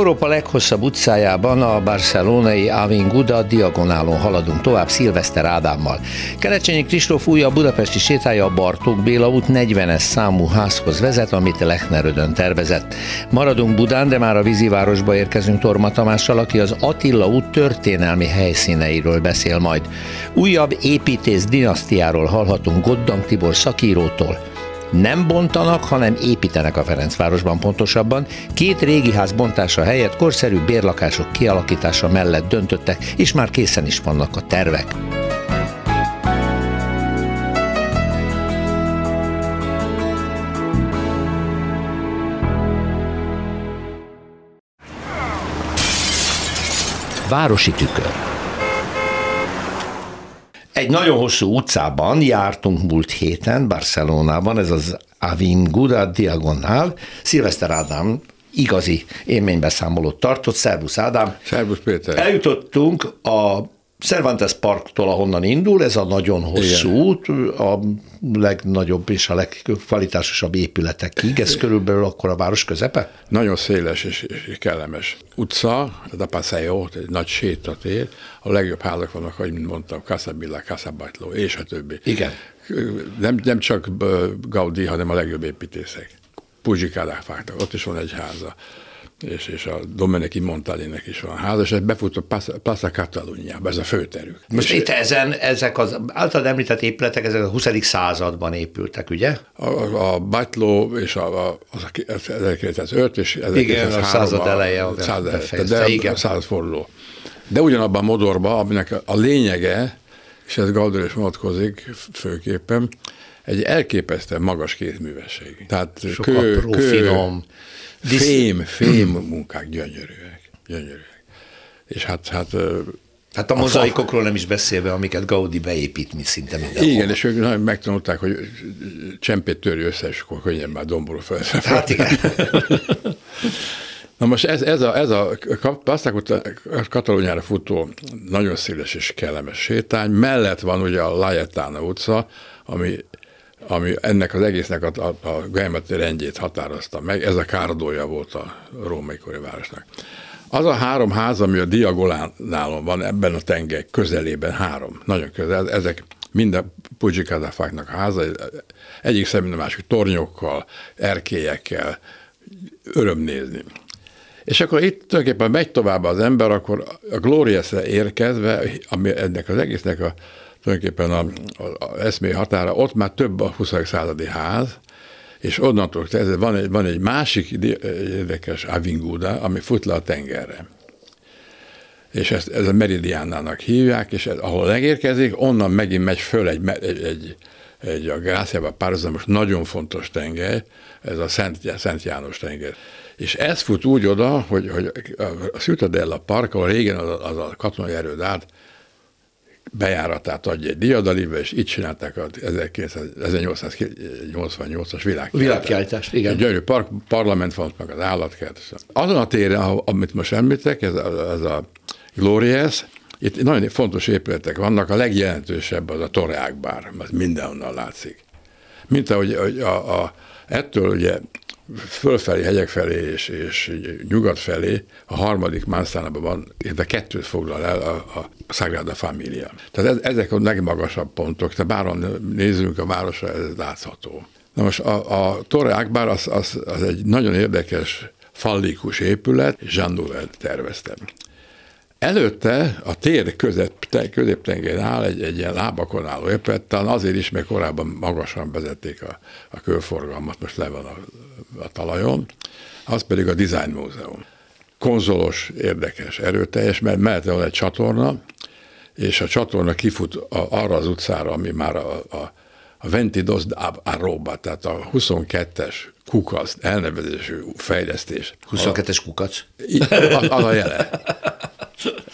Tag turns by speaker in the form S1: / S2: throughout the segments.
S1: Európa leghosszabb utcájában, a barcelonai Avinguda diagonálon haladunk tovább Szilveszter Ádámmal. Kerecsényi Kristóf újabb budapesti sétája a Bartók Béla út 40-es számú házhoz vezet, amit Lechnerödön tervezett. Maradunk Budán, de már a vízivárosba érkezünk Torma Tamással, aki az Attila út történelmi helyszíneiről beszél majd. Újabb építész dinasztiáról hallhatunk Goddang Tibor szakírótól nem bontanak, hanem építenek a Ferencvárosban pontosabban. Két régi ház bontása helyett korszerű bérlakások kialakítása mellett döntöttek, és már készen is vannak a tervek. Városi tükör. Egy nagyon hosszú utcában jártunk múlt héten Barcelonában, ez az Avinguda Diagonal. Szilveszter Ádám igazi élménybeszámolót tartott. Szervusz Ádám!
S2: Szervusz Péter!
S1: Eljutottunk a Cervantes Parktól, ahonnan indul, ez a nagyon hosszú Igen. út, a legnagyobb és a legkvalitásosabb épületekig, ez körülbelül akkor a város közepe?
S2: Nagyon széles és, és kellemes utca, a Paseo, egy nagy sétatér, a legjobb házak vannak, ahogy mondtam, Casa Billa, Casa Bajtló, és a többi.
S1: Igen.
S2: Nem, nem csak Gaudi, hanem a legjobb építészek. Puzsikádák ott is van egy háza és, és a Domeneki Montalinek is van háza, és befut a Plaza Catalunya, ez a főterük.
S1: Most és itt ezen, ezek az általad említett épületek, ezek a 20. században épültek, ugye?
S2: A, a Batló és a, a, az 1905 és 1903
S1: Igen, a század eleje. A
S2: század, de igen. a század forduló. De ugyanabban a modorban, aminek a lényege, és ez Galdor is vonatkozik főképpen, egy elképesztően magas kézművesség.
S1: Tehát Sokkal kő, kő, finom
S2: Fém, fém munkák gyönyörűek, gyönyörűek. És hát, hát
S1: Hát a mozaikokról nem is beszélve, amiket Gaudi beépít, mi szinte minden.
S2: Igen, és ők nagyon megtanulták, hogy csempét törj össze, és akkor könnyen már domború fel.
S1: Hát igen.
S2: Na most ez, ez a, ez a Katalóniára futó nagyon széles és kellemes sétány, mellett van ugye a Lajetána utca, ami ami ennek az egésznek a, a, a Geimeti rendjét határozta meg. Ez a káradója volt a római kori városnak. Az a három ház, ami a diagolánálon van, ebben a tenger közelében három, nagyon közel, ezek mind a Pujikadafáknak a háza, egyik szemben a másik tornyokkal, erkélyekkel, öröm nézni. És akkor itt tulajdonképpen megy tovább az ember, akkor a Glorious-re érkezve, ami ennek az egésznek a tulajdonképpen a, a, a eszmé határa, ott már több a 20. századi ház, és onnantól kezdve van egy, van egy másik érdekes Avinguda, ami fut le a tengerre. És ezt, ez a Meridiánának hívják, és ez, ahol megérkezik, onnan megint megy föl egy, egy, egy, egy a Gráciával párhuzamos nagyon fontos tenger, ez a Szent, Szent János tenger. És ez fut úgy oda, hogy, hogy a Ciutadella Park, ahol régen az a, az a katonai erőd át, bejáratát adja egy diadalibe, és itt csinálták az 1888-as világkiállítást.
S1: Világkiállítást, igen.
S2: Egy gyönyörű park, parlament volt, meg az állatkert. Azon a téren, amit most említek, ez a, ez a Glorious, itt nagyon fontos épületek vannak, a legjelentősebb az a Torre bár, az mindenhonnan látszik. Mint ahogy a, a, ettől ugye fölfelé, hegyek felé és, és nyugat felé, a harmadik Manszánában van, illetve kettőt foglal el a, a Sagrada Familia. Tehát ez, ezek a legmagasabb pontok, tehát bárhol nézzünk a városra, ez látható. Na most a, a Torre Akbar az, az, az egy nagyon érdekes fallikus épület, Jean Nouvel terveztem. Előtte a tér közep, középtengeren áll egy, egy ilyen lábakon álló épület, talán azért is, mert korábban magasan vezették a, a körforgalmat, most le van a, a talajon, az pedig a Design Múzeum. Konzolos, érdekes, erőteljes, mert mellette van egy csatorna, és a csatorna kifut a, arra az utcára, ami már a, a, a Ventidos a Roba, tehát a 22-es kukac elnevezésű fejlesztés.
S1: 22-es kukac?
S2: Az, az a jele.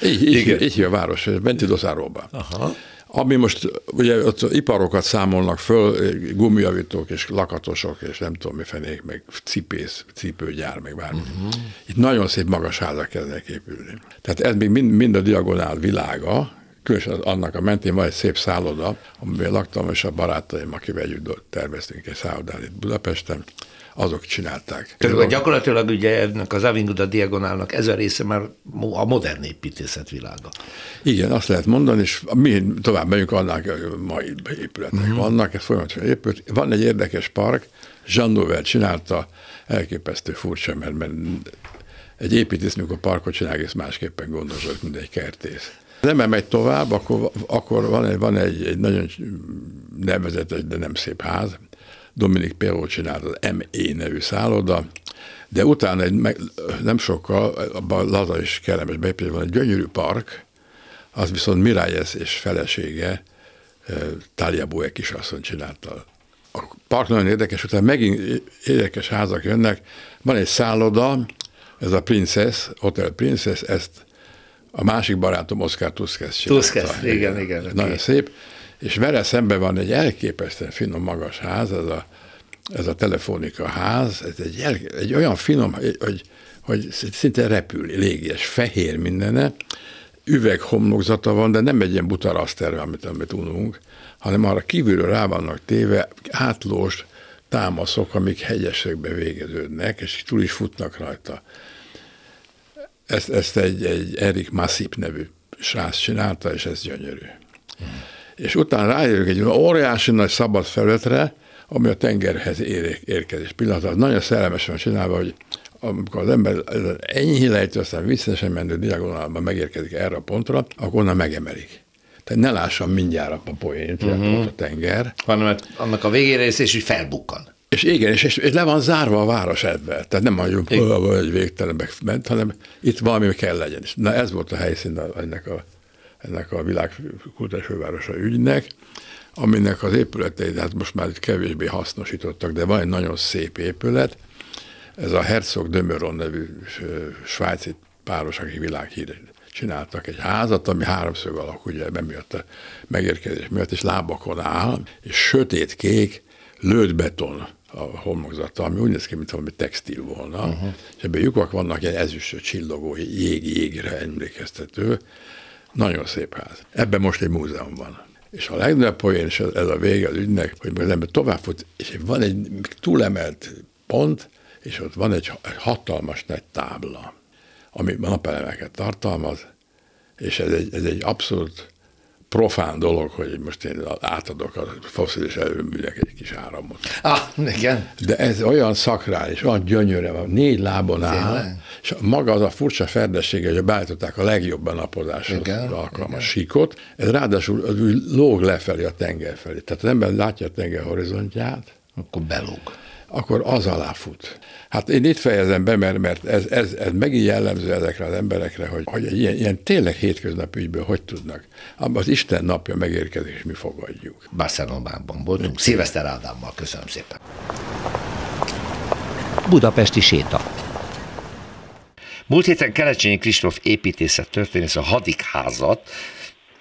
S2: Így, így, így, így a város, Ventidos a Roba. Aha. Ami most, ugye ott iparokat számolnak föl, gumijavítók és lakatosok, és nem tudom mi fenék, meg cipész, cipőgyár, meg bármi. Uh-huh. Itt nagyon szép magas házak kezdenek épülni. Tehát ez még mind, mind a diagonál világa, különösen annak a mentén van egy szép szálloda, amiben laktam, és a barátaim, akivel együtt terveztünk egy szállodát itt Budapesten, azok csinálták.
S1: Tehát gyakorlatilag ugye ennek az Avinguda diagonálnak ez a része már a modern építészet világa.
S2: Igen, azt lehet mondani, és mi tovább megyünk, annak mai épületek uh-huh. vannak, ez folyamatosan épült. Van egy érdekes park, Jean Nouvel csinálta, elképesztő furcsa, mert, mert egy építész, mikor parkot csinál, egész másképpen gondosod, mint egy kertész. Nem megy tovább, akkor, akkor van, egy, van egy, egy nagyon nevezetes, de nem szép ház, Dominik Perrault csinált az ME nevű szálloda, de utána egy, nem sokkal, abban laza és kellemes van egy gyönyörű park, az viszont Miralles és felesége, Talia Boe kisasszony csinálta. A park nagyon érdekes, utána megint érdekes házak jönnek. Van egy szálloda, ez a Princess, Hotel Princess, ezt a másik barátom Oscar Tusquets
S1: csinálta. Tusquets, igen, igen.
S2: Nagyon okay. szép és vele szemben van egy elképesztően finom magas ház, ez a, ez a telefonika ház, ez egy, el, egy olyan finom, hogy, hogy szinte repül, légies, fehér mindene, üveghomlokzata van, de nem egy ilyen buta raster, amit, amit ununk, hanem arra kívülről rá vannak téve átlós támaszok, amik hegyesekbe végeződnek, és túl is futnak rajta. Ezt, ezt egy, egy Erik Massip nevű srác csinálta, és ez gyönyörű. Hmm és utána rájövök egy óriási nagy szabad felületre, ami a tengerhez ér, érkezés pillanat. Nagyon szellemesen csinálva, hogy amikor az ember ennyi lejtő, aztán visszesen menő diagonálban megérkezik erre a pontra, akkor onnan megemelik. Tehát ne lássam mindjárt a poént, uh-huh. a tenger.
S1: Hanem annak a végére és, és felbukkan.
S2: És igen, és, és, le van zárva a város ebben. Tehát nem mondjuk, hogy egy végtelenbe ment, hanem itt valami kell legyen. Na ez volt a helyszín ennek a ennek a világ fővárosa ügynek, aminek az épületeit hát most már kevésbé hasznosítottak, de van egy nagyon szép épület, ez a Herzog de Meuron nevű svájci páros, aki világhír csináltak egy házat, ami háromszög alakú, ugye miatt a megérkezés miatt, és lábakon áll, és sötét kék, lőtt beton a homlokzata, ami úgy néz ki, mint valami textil volna, uh-huh. és ebben lyukak vannak, egy ezüst csillogó jég jégre emlékeztető, nagyon szép ház. Ebben most egy múzeum van. És a legnagyobb poén, és ez a vége az ügynek, hogy most ember tovább fut, és van egy túlemelt pont, és ott van egy hatalmas nagy tábla, ami napelemeket tartalmaz, és ez egy, ez egy abszolút profán dolog, hogy most én átadok a foszilis erőműnek egy kis áramot.
S1: Ah, igen.
S2: De ez olyan szakrális, olyan gyönyörű, van, négy lábon áll, Tényleg? és maga az a furcsa ferdessége, hogy beállították a legjobban napozáshoz igen, alkalmas igen. síkot, ez ráadásul az úgy lóg lefelé a tenger felé. Tehát az ember látja a tenger horizontját,
S1: akkor belóg
S2: akkor az alá fut. Hát én itt fejezem be, mert, mert ez, ez, ez megint jellemző ezekre az emberekre, hogy, hogy egy ilyen, ilyen tényleg hétköznapi ügyből hogy tudnak. Abban az Isten napja megérkezik, és mi fogadjuk.
S1: Barcelonában voltunk. Szilveszter Ádámmal. Köszönöm szépen. Budapesti séta. Múlt héten Kelecsényi Kristóf építészet történész a Hadik házat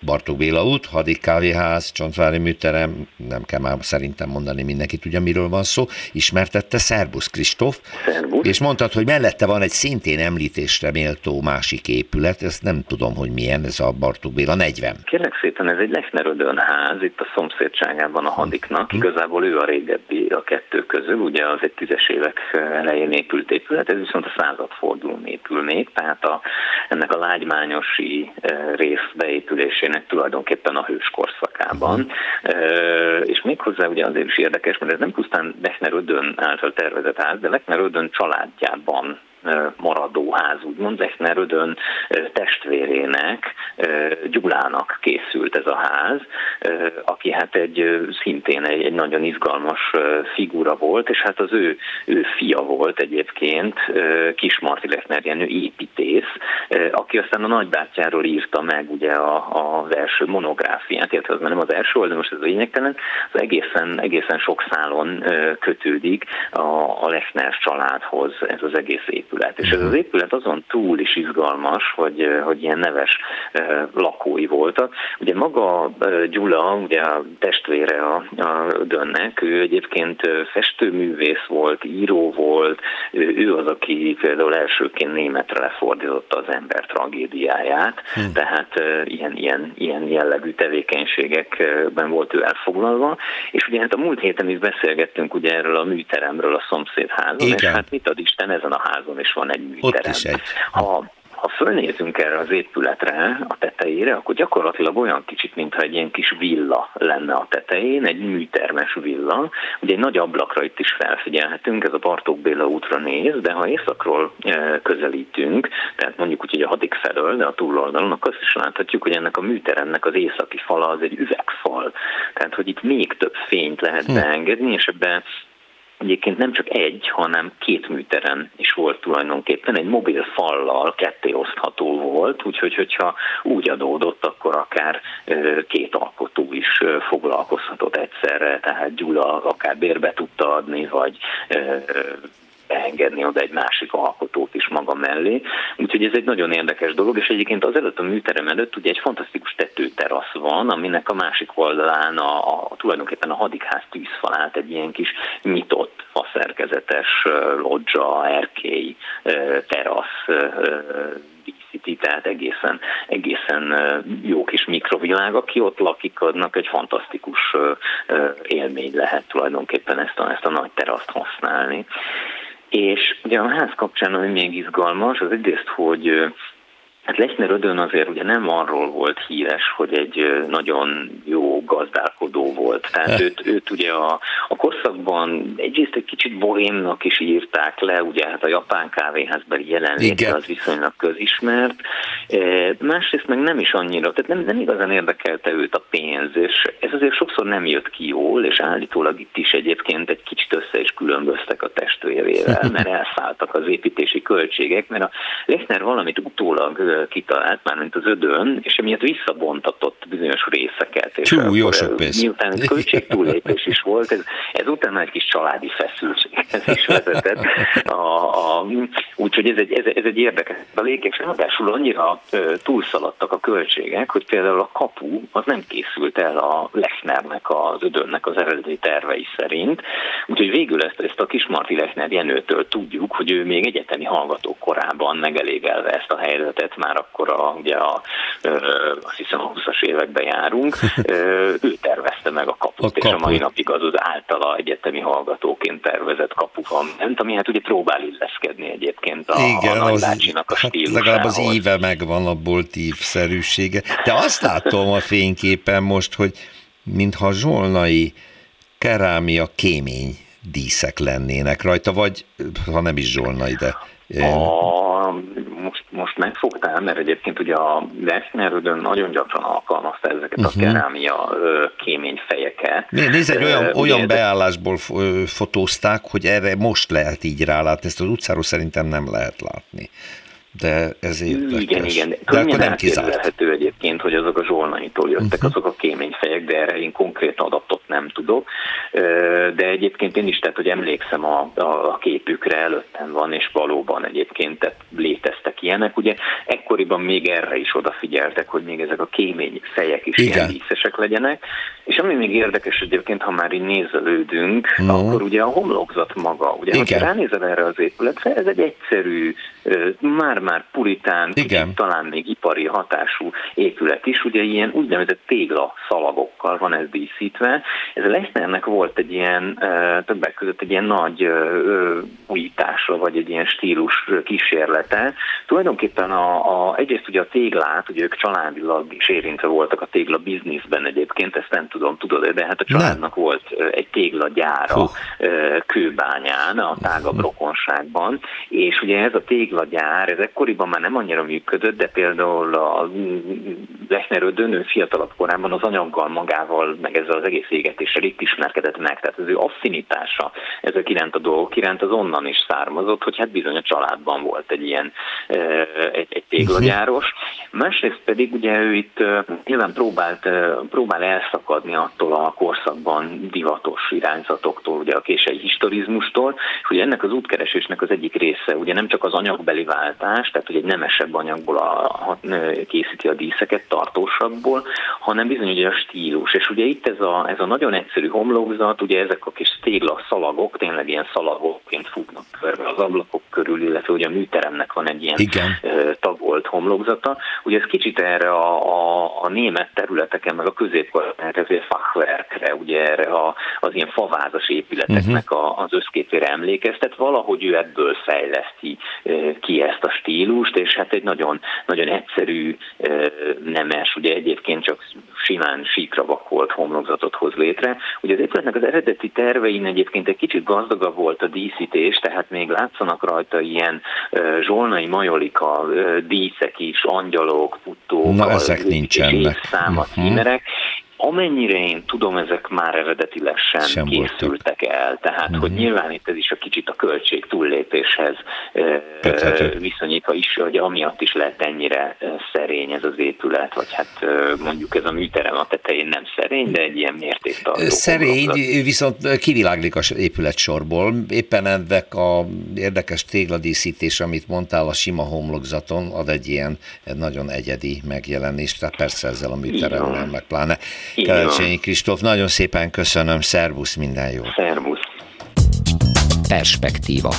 S1: Bartók Béla út, Hadik Kávéház, Csontvári műterem, nem kell már szerintem mondani, mindenki tudja, miről van szó, ismertette Szerbusz Kristóf, Szerbusz. és mondtad, hogy mellette van egy szintén említésre méltó másik épület, ezt nem tudom, hogy milyen, ez a Bartók Béla 40.
S3: Kérlek szépen, ez egy Lechner ház, itt a szomszédságában a Hadiknak, hm. igazából ő a régebbi a kettő közül, ugye az egy tízes évek elején épült épület, ez viszont a századfordulón épül még, tehát a, ennek a lágymányosi eh, rész beépülésének történet tulajdonképpen a hős korszakában. Uh-huh. És méghozzá ugye azért is érdekes, mert ez nem pusztán Lechner Ödön által tervezett ház, de Lechner Ödön családjában maradó ház, úgymond Lechner Ödön testvérének, Gyulának készült ez a ház, aki hát egy szintén egy, egy nagyon izgalmas figura volt, és hát az ő, ő fia volt egyébként, Kis Marti Lechner építész, aki aztán a nagybátyjáról írta meg ugye a, az első monográfiát, illetve az nem az első, de most ez lényegtelen, az egészen, egészen sok szálon kötődik a, a Lechner családhoz ez az egész épület épület. És ez az épület azon túl is izgalmas, hogy, hogy ilyen neves lakói voltak. Ugye maga Gyula, ugye a testvére a, a Dönnek, ő egyébként festőművész volt, író volt, ő az, aki például elsőként németre lefordította az ember tragédiáját, hmm. tehát ilyen, ilyen, ilyen jellegű tevékenységekben volt ő elfoglalva, és ugye hát a múlt héten is beszélgettünk ugye erről a műteremről a szomszédházon, Igen. és hát mit ad Isten, ezen a házon is van egy műterem. Ott is egy. Ha ha fölnézünk erre az épületre, a tetejére, akkor gyakorlatilag olyan kicsit, mintha egy ilyen kis villa lenne a tetején, egy műtermes villa. Ugye egy nagy ablakra itt is felfigyelhetünk, ez a Bartók Béla útra néz, de ha északról e, közelítünk, tehát mondjuk úgy, hogy a hadik felől, de a túloldalon, akkor azt is láthatjuk, hogy ennek a műteremnek az északi fala az egy üvegfal. Tehát, hogy itt még több fényt lehet hm. beengedni, és ebben Egyébként nem csak egy, hanem két műterem is volt tulajdonképpen, egy mobil fallal ketté osztható volt, úgyhogy hogyha úgy adódott, akkor akár két alkotó is foglalkozhatott egyszerre, tehát Gyula akár bérbe tudta adni, vagy beengedni oda egy másik alkotót is maga mellé. Úgyhogy ez egy nagyon érdekes dolog, és egyébként az előtt a műterem előtt ugye egy fantasztikus tetőterasz van, aminek a másik oldalán a, a tulajdonképpen a hadikház tűzfalát egy ilyen kis nyitott faszerkezetes lodzsa, erkély, terasz díszíti, tehát egészen, egészen jó kis mikrovilág, aki ott lakik, adnak egy fantasztikus élmény lehet tulajdonképpen ezt a, ezt a nagy teraszt használni. És ugye a ház kapcsán, ami még izgalmas, az egyrészt, hogy Hát Lechner Ödön azért ugye nem arról volt híres, hogy egy nagyon jó gazdálkodó volt. Tehát őt, őt ugye a, a korszakban egyrészt egy kicsit bohémnak is írták le, ugye hát a japán kávéházbeli jelenléte az viszonylag közismert. Másrészt meg nem is annyira, tehát nem, nem igazán érdekelte őt a pénz, és ez azért sokszor nem jött ki jól, és állítólag itt is egyébként egy kicsit össze is különböztek a testvérével, mert elszálltak az építési költségek, mert a Lechner valamit utólag kitalált, már mint az ödön, és emiatt visszabontatott bizonyos részeket. És
S1: Csú, jó sok pénz.
S3: Miután ez költségtúlépés is volt, ez, ez utána egy kis családi feszültséghez is vezetett. A, a, úgyhogy ez egy, ez, ez egy érdekes a lékek, és ráadásul annyira túlszaladtak a költségek, hogy például a kapu az nem készült el a Lechnernek, az ödönnek az eredeti tervei szerint, úgyhogy végül ezt, ezt a Kismarti Lechner Jenőtől tudjuk, hogy ő még egyetemi hallgató korában megelégelve ezt a helyzetet már akkor a, ugye a, azt hiszem a 20-as években járunk, ő tervezte meg a kaput, a kapu. és a mai napig az az általa egyetemi hallgatóként tervezett kapu van ment, ami hát ugye próbál illeszkedni egyébként a, Igen, a nagybácsinak a hát
S1: legalább az íve megvan, abból tívszerűsége. De azt látom a fényképen most, hogy mintha zsolnai kerámia kémény díszek lennének rajta, vagy ha nem is zsolnai, de...
S3: A, most, most megfogtál, mert egyébként ugye a Lechnerődön nagyon gyakran alkalmazta ezeket uh-huh. a mhm. kerámia kéményfejeket.
S1: Nézd, egy olyan, olyan beállásból fotózták, hogy erre most lehet így rálátni, ezt az utcáról szerintem nem lehet látni de ez érdekes.
S3: Igen, igen. De, de nem kizárt. egyébként, hogy azok a zsolnaitól jöttek, uh-huh. azok a kéményfejek, de erre én konkrét adatot nem tudok. De egyébként én is, tehát, hogy emlékszem a, a, a képükre, előttem van, és valóban egyébként tehát léteztek ilyenek. Ugye ekkoriban még erre is odafigyeltek, hogy még ezek a kéményfejek is igen. ilyen díszesek legyenek. És ami még érdekes egyébként, ha már így nézelődünk, no. akkor ugye a homlokzat maga, ugye, igen. ha ránézel erre az épületre, ez egy egyszerű, már már puritán, Igen. talán még ipari hatású épület is, ugye ilyen úgynevezett tégla szalagokkal van ez díszítve. Ez Lechnernek volt egy ilyen, többek között egy ilyen nagy újításra, vagy egy ilyen stílus kísérlete. Tulajdonképpen a, a, egyrészt ugye a téglát, ugye ők családilag is érintve voltak a tégla bizniszben egyébként, ezt nem tudom, tudod, de hát a családnak nem. volt egy téglagyára Hú. kőbányán, a tágabb rokonságban, és ugye ez a téglagyár, ezek ekkoriban már nem annyira működött, de például a Lechner dönő fiatalabb korában az anyaggal magával, meg ezzel az egész égetéssel itt ismerkedett meg, tehát az ő affinitása ezek iránt a dolgok iránt az onnan is származott, hogy hát bizony a családban volt egy ilyen egy, egy téglagyáros. Másrészt pedig ugye ő itt nyilván próbált, próbál elszakadni attól a korszakban divatos irányzatoktól, ugye a kései historizmustól, és ugye ennek az útkeresésnek az egyik része, ugye nem csak az anyagbeli váltás, tehát hogy egy nemesebb anyagból a, a, készíti a díszeket, tartósabbból, hanem bizony ugye a stílus. És ugye itt ez a, ez a nagyon egyszerű homlokzat, ugye ezek a kis tégla szalagok, tényleg ilyen szalagokként futnak körbe az ablakok körül, illetve ugye a műteremnek van egy ilyen Igen. tagolt homlokzata. Ugye ez kicsit erre a, a, a német területeken, meg a középkorban, ez fachwerkre, ugye erre a, az ilyen favázas épületeknek uh-huh. a, az összképére emlékeztet, valahogy ő ebből fejleszti ki ezt a stílust, és hát egy nagyon, nagyon egyszerű, nemes, ugye egyébként csak simán síkra vakolt homlokzatot hoz létre. Ugye az épületnek az eredeti tervein egyébként egy kicsit gazdagabb volt a díszítés, tehát még látszanak rajta ilyen zsolnai majolika díszek is, angyalok, puttók,
S1: Na, ezek nincsenek.
S3: Száma, címerek, Amennyire én tudom, ezek már eredetileg sem, sem készültek voltak. el, tehát mm-hmm. hogy mhm. nyilván itt ez is a kicsit a költség túllépéshez viszonyítva is, hogy amiatt is lehet ennyire szerény ez az épület, vagy hát mondjuk ez a műterem a tetején nem szerény, de egy ilyen mértéktartó.
S1: Szerény, viszont kiviláglik az épületsorból. Éppen ennek a érdekes tégladíszítés, amit mondtál a sima homlokzaton, ad egy ilyen nagyon egyedi megjelenést, tehát persze ezzel a műteremmel meg pláne. Kelecsényi Kristóf, nagyon szépen köszönöm, szervusz, minden jó.
S3: Szervusz.
S1: Perspektíva.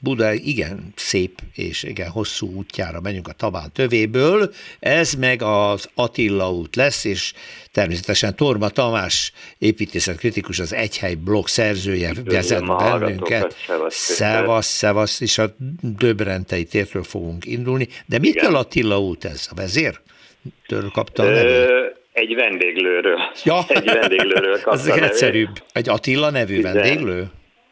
S1: Buda igen szép és igen hosszú útjára megyünk a Tabán tövéből, ez meg az Attila út lesz, és természetesen Torma Tamás építészetkritikus, az Egyhely blog szerzője vezet bennünket. Szevasz, szevasz, és a Döbrentei tértől fogunk indulni. De mitől Attila út ez? A vezér? Től kapta a nevét?
S4: Egy vendéglőről. Ja. Egy vendéglőről
S1: Ez egyszerűbb. Egy Attila nevű vendéglő?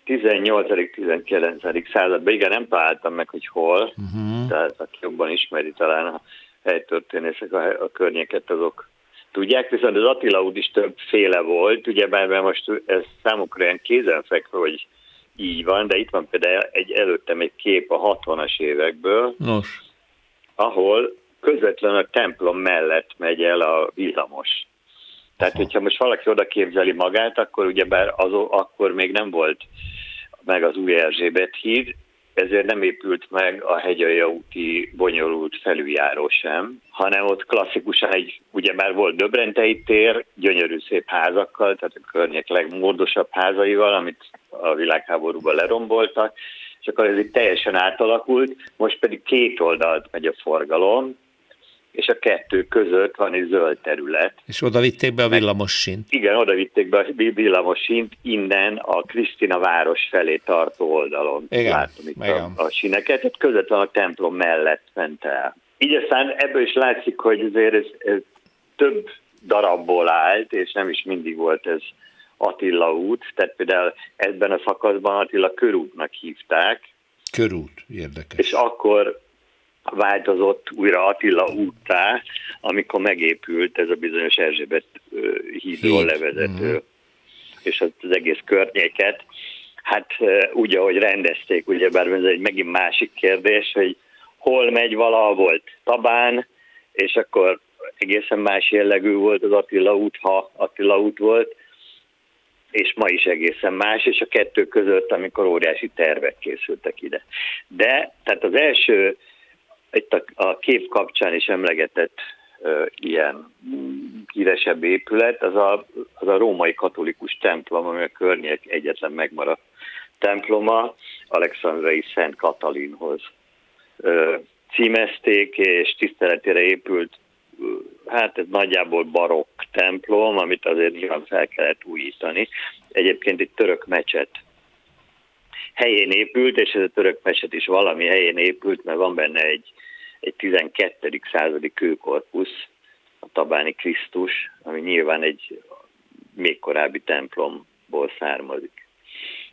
S4: 18.-19. században, igen, nem találtam meg, hogy hol, uh-huh. tehát aki jobban ismeri talán a helytörténészek a, a környéket, azok tudják, viszont az Attila út is többféle volt, ugye mert most ez számukra ilyen kézenfekvő, hogy így van, de itt van például egy előttem egy kép a 60-as évekből, Nos. ahol közvetlenül a templom mellett megy el a villamos. Tehát, Aha. hogyha most valaki oda képzeli magát, akkor ugyebár az, akkor még nem volt meg az új Erzsébet híd, ezért nem épült meg a hegyalja úti bonyolult felüljáró sem, hanem ott klasszikusan egy, ugye már volt Döbrentei tér, gyönyörű szép házakkal, tehát a környék legmódosabb házaival, amit a világháborúban leromboltak, és akkor ez itt teljesen átalakult, most pedig két oldalt megy a forgalom, és a kettő között van egy zöld terület.
S1: És oda vitték be a villamossint.
S4: Igen, oda vitték be a villamossint, innen a Krisztina város felé tartó oldalon. Igen, Látom itt igen. A, a sineket, tehát közvetlen a templom mellett ment el. Így aztán ebből is látszik, hogy azért ez, ez több darabból állt, és nem is mindig volt ez Attila út, tehát például ebben a szakaszban Attila körútnak hívták.
S1: Körút, érdekes.
S4: És akkor változott újra Attila úttá, amikor megépült ez a bizonyos Erzsébet hídról levezető, uh-huh. és az, az egész környéket. Hát úgy, ahogy rendezték, ugye bár ez egy megint másik kérdés, hogy hol megy vala volt Tabán, és akkor egészen más jellegű volt az Attila út, ha Attila út volt, és ma is egészen más, és a kettő között, amikor óriási tervek készültek ide. De, tehát az első itt a, a kép kapcsán is emlegetett uh, ilyen híresebb épület, az a, az a római katolikus templom, ami a környék egyetlen megmaradt temploma, Alexandrai Szent Katalinhoz uh, címezték, és tiszteletére épült, hát ez nagyjából barokk templom, amit azért nyilván fel kellett újítani. Egyébként egy török mecset helyén épült, és ez a török meset is valami helyén épült, mert van benne egy egy 12. századi kőkorpusz, a Tabáni Krisztus, ami nyilván egy még korábbi templomból származik.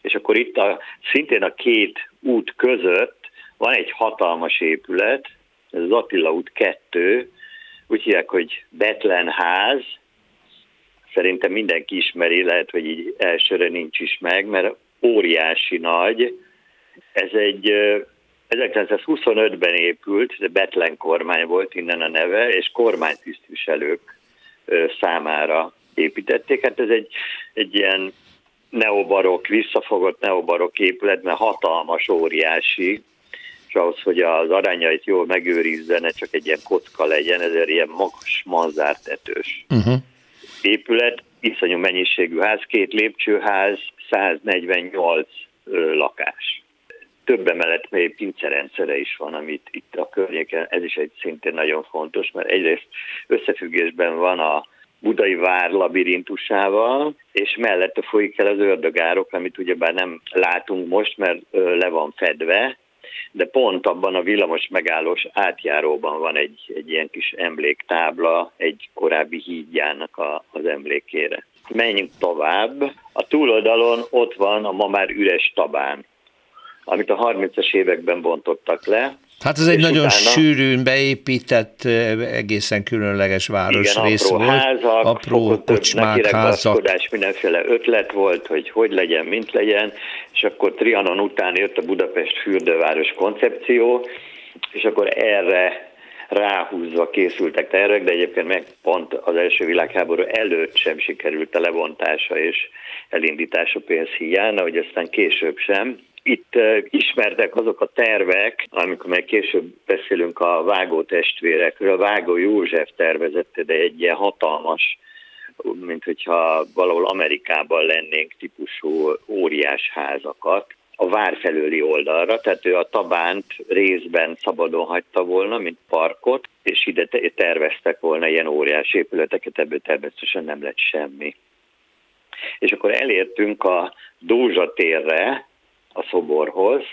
S4: És akkor itt a, szintén a két út között van egy hatalmas épület, ez az Attila út 2, úgy hívják, hogy Betlen ház, szerintem mindenki ismeri, lehet, hogy így elsőre nincs is meg, mert óriási nagy. Ez egy 1925-ben épült, Betlen kormány volt, innen a neve, és kormánytisztviselők számára építették. Hát ez egy, egy ilyen neobarok, visszafogott neobarok épület, mert hatalmas, óriási, és ahhoz, hogy az arányait jól megőrizze, ne csak egy ilyen kocka legyen, ezért ilyen magas, manzártetős uh-huh. épület, iszonyú mennyiségű ház, két lépcsőház, 148 ö, lakás. Több emelet még pincerendszere is van, amit itt a környéken, ez is egy szintén nagyon fontos, mert egyrészt összefüggésben van a budai vár labirintusával, és mellette folyik el az ördögárok, amit ugyebár nem látunk most, mert le van fedve, de pont abban a villamos megállós átjáróban van egy, egy ilyen kis emléktábla egy korábbi hídjának a, az emlékére. Menjünk tovább. A túloldalon ott van a ma már üres tabán, amit a 30-as években bontottak le,
S1: Hát ez egy nagyon utána, sűrűn beépített, egészen különleges városrész
S4: igen,
S1: apró
S4: volt. Házak,
S1: apró kocsmák, házak.
S4: mindenféle ötlet volt, hogy hogy legyen, mint legyen, és akkor Trianon után jött a Budapest fürdőváros koncepció, és akkor erre ráhúzva készültek tervek, de egyébként meg pont az első világháború előtt sem sikerült a levontása és elindítása pénz hiány, hogy aztán később sem. Itt ismertek azok a tervek, amikor meg később beszélünk a vágó testvérekről, a vágó József tervezette, de egy ilyen hatalmas, mint hogyha valahol Amerikában lennénk típusú óriás házakat, a vár felőli oldalra, tehát ő a Tabánt részben szabadon hagyta volna, mint parkot, és ide terveztek volna ilyen óriás épületeket, ebből természetesen nem lett semmi. És akkor elértünk a Dózsa térre, a szoborhoz,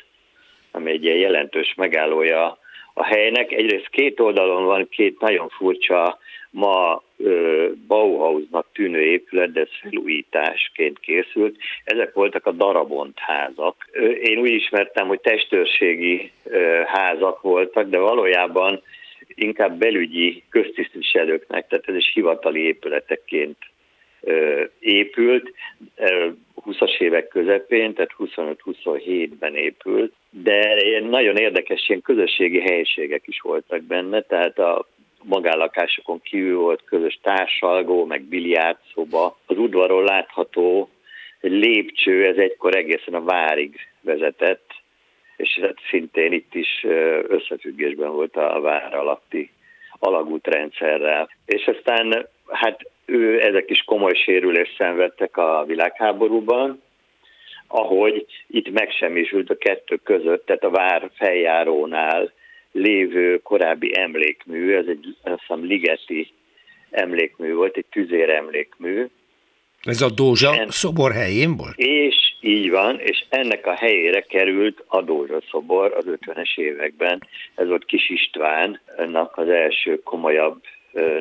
S4: ami egy ilyen jelentős megállója a helynek. Egyrészt két oldalon van két nagyon furcsa, ma Bauhausnak tűnő épület, de ez felújításként készült. Ezek voltak a darabont házak. Én úgy ismertem, hogy testőrségi házak voltak, de valójában inkább belügyi köztisztviselőknek, tehát ez is hivatali épületekként épült, 20-as évek közepén, tehát 25-27-ben épült, de nagyon érdekes ilyen közösségi helyiségek is voltak benne, tehát a magállakásokon kívül volt közös társalgó, meg biliárdszoba. Az udvaron látható lépcső, ez egykor egészen a várig vezetett, és hát szintén itt is összefüggésben volt a vár alatti alagútrendszerrel. És aztán hát ő, ezek is komoly sérülést szenvedtek a világháborúban, ahogy itt megsemmisült a kettő között, tehát a vár feljárónál lévő korábbi emlékmű, ez egy azt hiszem, ligeti emlékmű volt, egy tüzér emlékmű.
S1: Ez a Dózsa en, szobor helyén volt?
S4: És így van, és ennek a helyére került a Dózsa szobor az 50-es években. Ez volt Kis Istvánnak az első komolyabb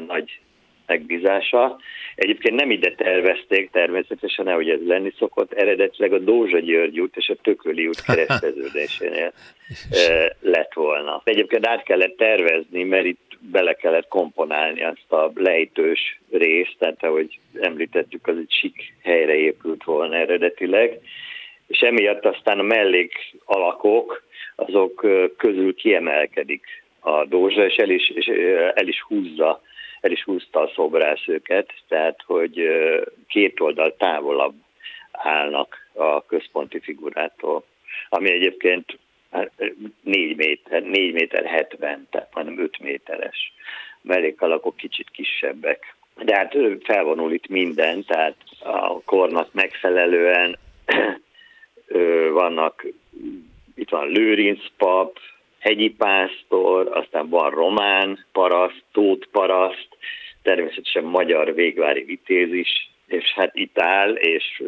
S4: nagy megbízása. Egyébként nem ide tervezték természetesen, ahogy ez lenni szokott, eredetileg a Dózsa György út és a Tököli út kereszteződésénél lett volna. Egyébként át kellett tervezni, mert itt bele kellett komponálni azt a lejtős részt, tehát ahogy említettük, az egy sik helyre épült volna eredetileg, és emiatt aztán a mellék alakok, azok közül kiemelkedik a dózsa, és el is, és el is húzza el is húzta a szobrász őket, tehát hogy két oldal távolabb állnak a központi figurától, ami egyébként 4 méter, 4 méter 70, tehát majdnem 5 méteres. Mellékalakok kicsit kisebbek. De hát felvonul itt minden, tehát a kornak megfelelően vannak, itt van Lőrinc pap, hegyi pásztor, aztán van román paraszt, tót paraszt, természetesen magyar végvári vitéz is, és hát itt áll, és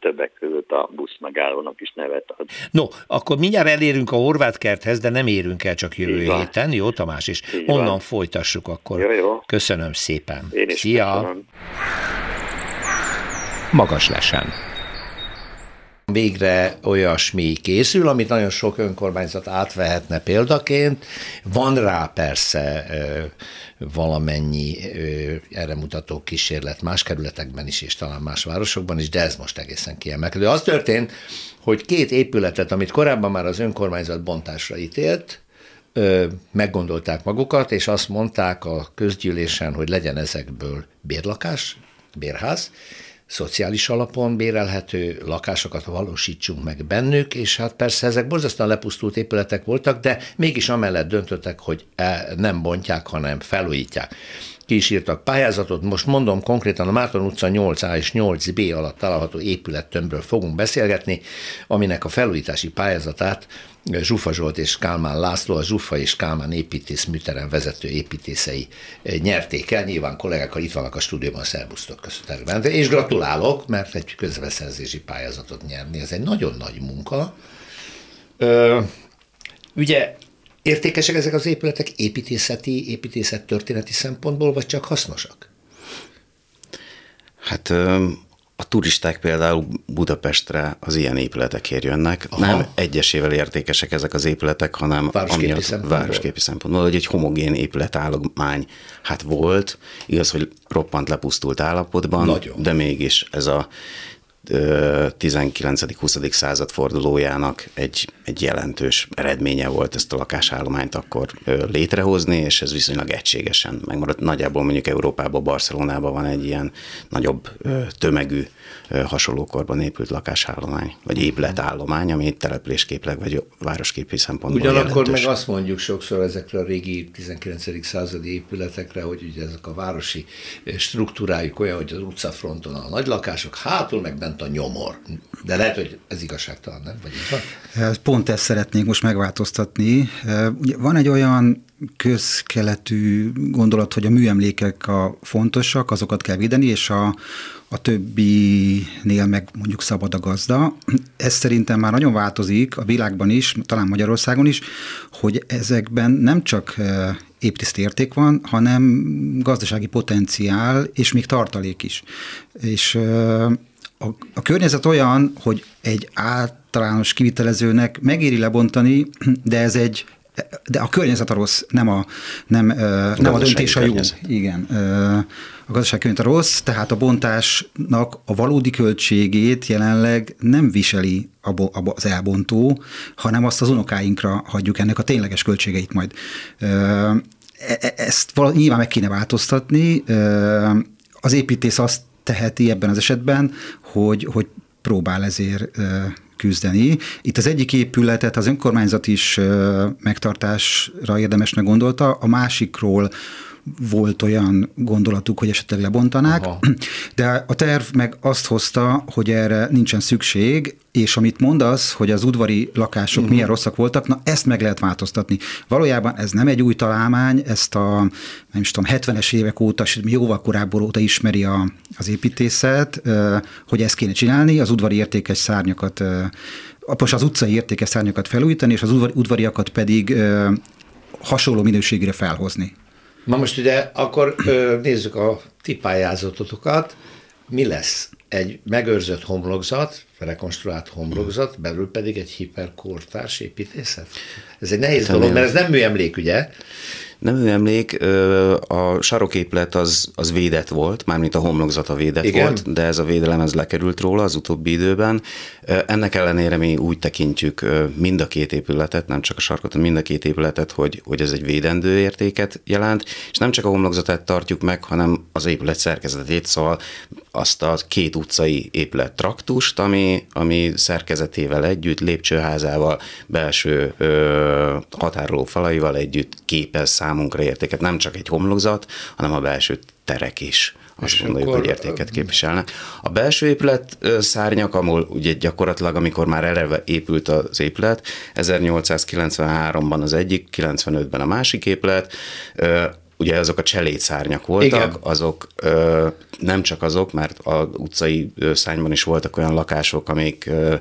S4: többek között a busz megállónak is nevet ad.
S1: No, akkor mindjárt elérünk a Horváth kerthez, de nem érünk el csak jövő Így héten, jó Tamás? És Így onnan van. folytassuk akkor.
S4: Jó, jó.
S1: Köszönöm szépen.
S4: Én is
S1: Szia!
S4: Köszönöm.
S1: Magas lesen. Végre olyasmi készül, amit nagyon sok önkormányzat átvehetne példaként. Van rá persze valamennyi erre mutató kísérlet más kerületekben is, és talán más városokban is, de ez most egészen kiemelkedő. Az történt, hogy két épületet, amit korábban már az önkormányzat bontásra ítélt, meggondolták magukat, és azt mondták a közgyűlésen, hogy legyen ezekből bérlakás, bérház, szociális alapon bérelhető lakásokat valósítsunk meg bennük, és hát persze ezek borzasztóan lepusztult épületek voltak, de mégis amellett döntöttek, hogy e, nem bontják, hanem felújítják ki is írtak pályázatot. Most mondom konkrétan a Márton utca 8A és 8B alatt található épülettömbről fogunk beszélgetni, aminek a felújítási pályázatát Zsufa Zsolt és Kálmán László, a Zsufa és Kálmán építész műterem vezető építészei nyerték el. Nyilván kollégákkal itt vannak a stúdióban, szervusztok, köszönöm. És gratulálok, mert egy közbeszerzési pályázatot nyerni, ez egy nagyon nagy munka. Ö, ugye Értékesek ezek az épületek építészeti, építészet történeti szempontból, vagy csak hasznosak?
S5: Hát a turisták például Budapestre az ilyen épületekért jönnek. Aha. Nem egyesével értékesek ezek az épületek, hanem
S1: városképi amiatt, szempontból.
S5: városképi szempontból, hogy egy homogén épületállomány hát volt, igaz, hogy roppant lepusztult állapotban, Nagyon. de mégis ez a 19.-20. század fordulójának egy, egy jelentős eredménye volt ezt a lakásállományt akkor létrehozni, és ez viszonylag egységesen megmaradt. Nagyjából mondjuk Európában, Barcelonában van egy ilyen nagyobb tömegű hasonlókorban épült lakásállomány, vagy épületállomány, ami településképleg vagy városképi szempontból
S1: Ugyanakkor
S5: jelentős.
S1: meg azt mondjuk sokszor ezekre a régi 19. századi épületekre, hogy ugye ezek a városi struktúrájuk olyan, hogy az utcafronton a nagy lakások, hátul meg bent a nyomor. De lehet, hogy ez igazságtalan, nem? Vagy
S6: van? Pont ezt szeretnénk most megváltoztatni. Van egy olyan közkeletű gondolat, hogy a műemlékek a fontosak, azokat kell védeni, és a, a többinél meg mondjuk szabad a gazda. Ez szerintem már nagyon változik a világban is, talán Magyarországon is, hogy ezekben nem csak épriszt érték van, hanem gazdasági potenciál, és még tartalék is. És a, a környezet olyan, hogy egy általános kivitelezőnek megéri lebontani, de ez egy de a környezet a rossz, nem a, nem, nem a döntés a jó. Igen. A gazdaság környezet a rossz, tehát a bontásnak a valódi költségét jelenleg nem viseli az elbontó, hanem azt az unokáinkra hagyjuk ennek a tényleges költségeit majd. E, e, ezt nyilván meg kéne változtatni. Az építész azt teheti ebben az esetben, hogy, hogy próbál ezért küzdeni. Itt az egyik épületet az önkormányzat is megtartásra érdemesnek gondolta, a másikról volt olyan gondolatuk, hogy esetleg lebontanák, Aha. de a terv meg azt hozta, hogy erre nincsen szükség, és amit mondasz, hogy az udvari lakások uh-huh. milyen rosszak voltak, na ezt meg lehet változtatni. Valójában ez nem egy új találmány, ezt a nem is tudom, 70-es évek óta, jóval korábban óta ismeri a, az építészet, hogy ezt kéne csinálni, az udvari értékes szárnyakat most az utcai értékes szárnyakat felújítani, és az udvariakat pedig hasonló minőségére felhozni.
S1: Na most ugye akkor ö, nézzük a ti pályázatotokat. Mi lesz? Egy megőrzött homlokzat, rekonstruált homlokzat, belül pedig egy hiperkortárs építészet? Ez egy nehéz hát, dolog, mert ez nem műemlék, ugye?
S5: Nem emlék, a saroképlet az, az védett volt, mármint a homlokzata védett Igen? volt, de ez a védelem ez lekerült róla az utóbbi időben. Ennek ellenére mi úgy tekintjük mind a két épületet, nem csak a sarkot, mind a két épületet, hogy, hogy ez egy védendő értéket jelent, és nem csak a homlokzatát tartjuk meg, hanem az épület szerkezetét, szóval azt a két utcai épület traktust, ami, ami szerkezetével együtt, lépcsőházával, belső ö, határoló falaival együtt képez számunkra értéket. Nem csak egy homlokzat, hanem a belső terek is azt gondoljuk, akkor, hogy értéket képviselnek. A belső épület szárnyak, ahol ugye gyakorlatilag, amikor már eleve épült az épület, 1893-ban az egyik, 95-ben a másik épület, ugye azok a cselédszárnyak voltak, Igen. azok ö, nem csak azok, mert a utcai szányban is voltak olyan lakások, amik ö,